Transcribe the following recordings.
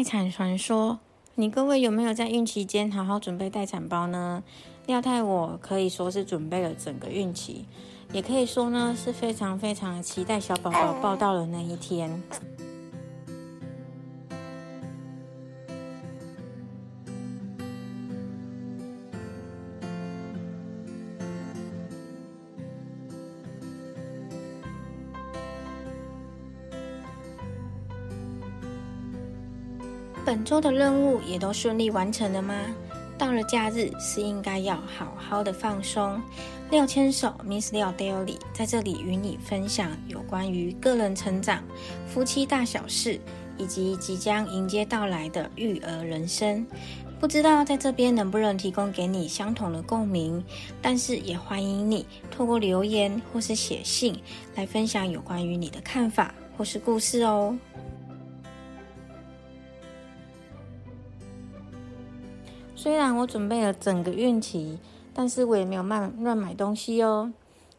待产传说，你各位有没有在孕期间好好准备待产包呢？廖太我可以说是准备了整个孕期，也可以说呢是非常非常期待小宝宝报到的那一天。本周的任务也都顺利完成了吗？到了假日是应该要好好的放松。廖千手 Miss 廖 Daily 在这里与你分享有关于个人成长、夫妻大小事，以及即将迎接到来的育儿人生。不知道在这边能不能提供给你相同的共鸣，但是也欢迎你透过留言或是写信来分享有关于你的看法或是故事哦。虽然我准备了整个孕期，但是我也没有乱乱买东西哦，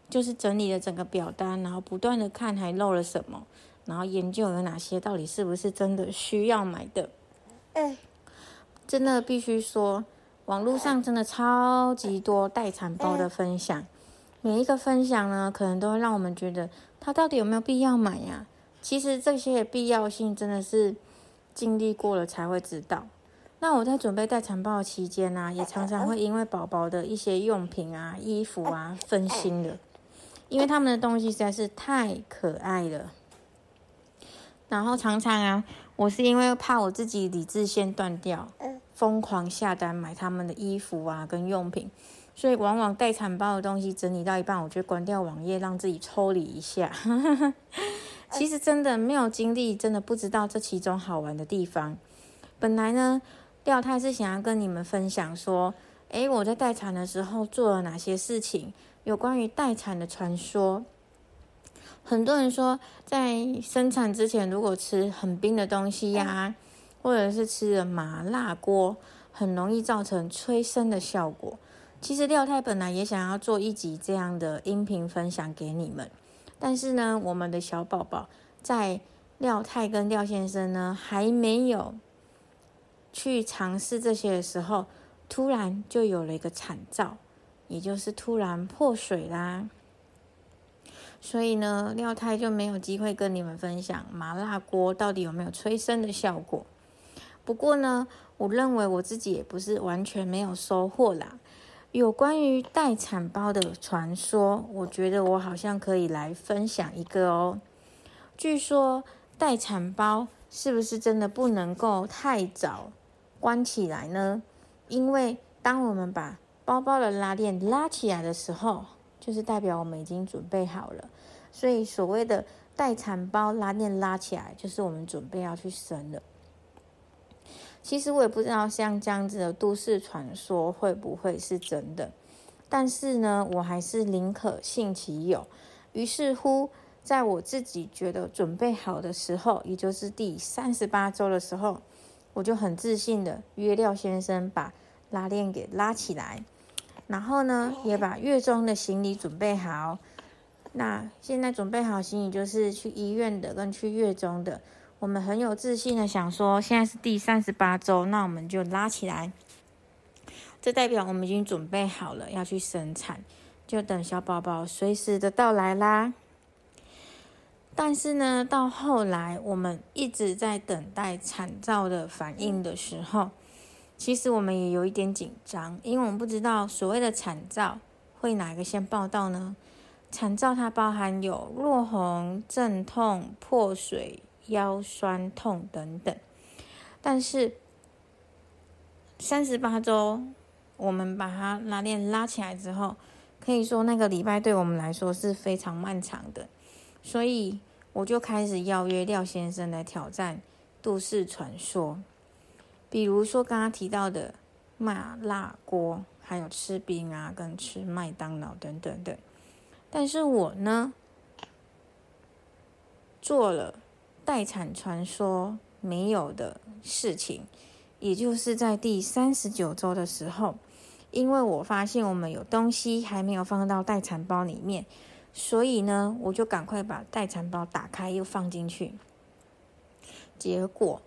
就是整理了整个表单，然后不断的看还漏了什么，然后研究有哪些到底是不是真的需要买的。哎，真的必须说，网络上真的超级多待产包的分享，每一个分享呢，可能都会让我们觉得它到底有没有必要买呀？其实这些必要性真的是经历过了才会知道。那我在准备待产包期间呢，也常常会因为宝宝的一些用品啊、衣服啊分心的，因为他们的东西实在是太可爱了。然后常常啊，我是因为怕我自己理智线断掉，疯狂下单买他们的衣服啊跟用品，所以往往待产包的东西整理到一半，我就关掉网页，让自己抽离一下。其实真的没有经历，真的不知道这其中好玩的地方。本来呢。廖太是想要跟你们分享说，诶，我在待产的时候做了哪些事情？有关于待产的传说。很多人说，在生产之前如果吃很冰的东西呀，或者是吃了麻辣锅，很容易造成催生的效果。其实廖太本来也想要做一集这样的音频分享给你们，但是呢，我们的小宝宝在廖太跟廖先生呢还没有。去尝试这些的时候，突然就有了一个惨兆，也就是突然破水啦。所以呢，廖太就没有机会跟你们分享麻辣锅到底有没有催生的效果。不过呢，我认为我自己也不是完全没有收获啦。有关于待产包的传说，我觉得我好像可以来分享一个哦。据说待产包是不是真的不能够太早？关起来呢，因为当我们把包包的拉链拉起来的时候，就是代表我们已经准备好了。所以所谓的待产包拉链拉起来，就是我们准备要去生了。其实我也不知道像这样子的都市传说会不会是真的，但是呢，我还是宁可信其有。于是乎，在我自己觉得准备好的时候，也就是第三十八周的时候。我就很自信的约廖先生把拉链给拉起来，然后呢也把月中的行李准备好。那现在准备好行李就是去医院的跟去月中的。我们很有自信的想说，现在是第三十八周，那我们就拉起来。这代表我们已经准备好了要去生产，就等小宝宝随时的到来啦。但是呢，到后来我们一直在等待产兆的反应的时候，其实我们也有一点紧张，因为我们不知道所谓的产兆会哪个先报道呢？产兆它包含有落红、阵痛、破水、腰酸痛等等。但是三十八周，我们把它拉链拉起来之后，可以说那个礼拜对我们来说是非常漫长的。所以我就开始邀约廖先生来挑战都市传说，比如说刚刚提到的麻辣锅，还有吃冰啊，跟吃麦当劳等等等。但是我呢，做了待产传说没有的事情，也就是在第三十九周的时候，因为我发现我们有东西还没有放到待产包里面。所以呢，我就赶快把待产包打开，又放进去。结果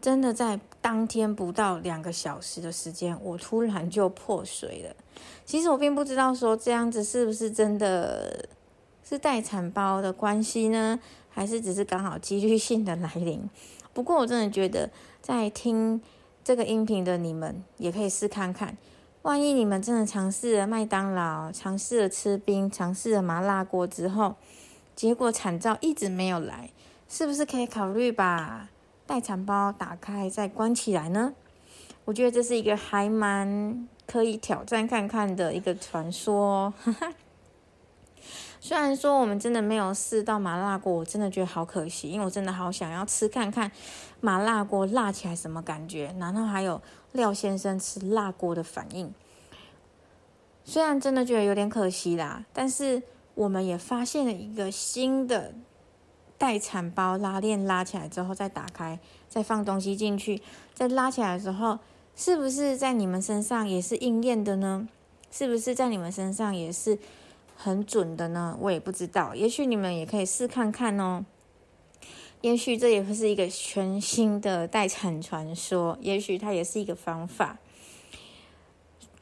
真的在当天不到两个小时的时间，我突然就破水了。其实我并不知道说这样子是不是真的是待产包的关系呢，还是只是刚好几率性的来临。不过我真的觉得，在听这个音频的你们也可以试看看，万一你们真的尝试了麦当劳，尝试了吃冰，尝试了麻辣锅之后，结果惨照一直没有来，是不是可以考虑把待产包打开再关起来呢？我觉得这是一个还蛮可以挑战看看的一个传说。虽然说我们真的没有试到麻辣锅，我真的觉得好可惜，因为我真的好想要吃看看麻辣锅辣起来什么感觉，然后还有廖先生吃辣锅的反应。虽然真的觉得有点可惜啦，但是我们也发现了一个新的待产包拉链，拉起来之后再打开，再放东西进去，再拉起来的时候，是不是在你们身上也是应验的呢？是不是在你们身上也是？很准的呢，我也不知道，也许你们也可以试看看哦。也许这也会是一个全新的待产传说，也许它也是一个方法。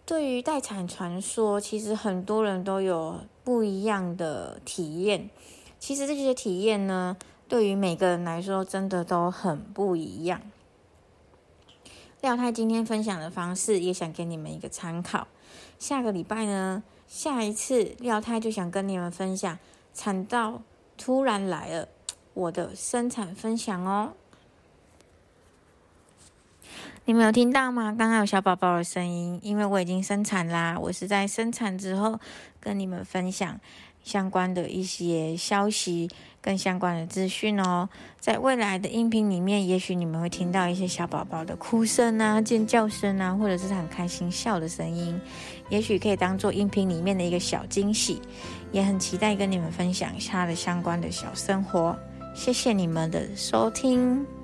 对于待产传说，其实很多人都有不一样的体验。其实这些体验呢，对于每个人来说，真的都很不一样。廖太今天分享的方式，也想给你们一个参考。下个礼拜呢？下一次廖太就想跟你们分享产道突然来了我的生产分享哦，你们有听到吗？刚刚有小宝宝的声音，因为我已经生产啦，我是在生产之后跟你们分享。相关的一些消息跟相关的资讯哦，在未来的音频里面，也许你们会听到一些小宝宝的哭声啊、尖叫声啊，或者是很开心笑的声音，也许可以当做音频里面的一个小惊喜，也很期待跟你们分享一下的相关的小生活。谢谢你们的收听。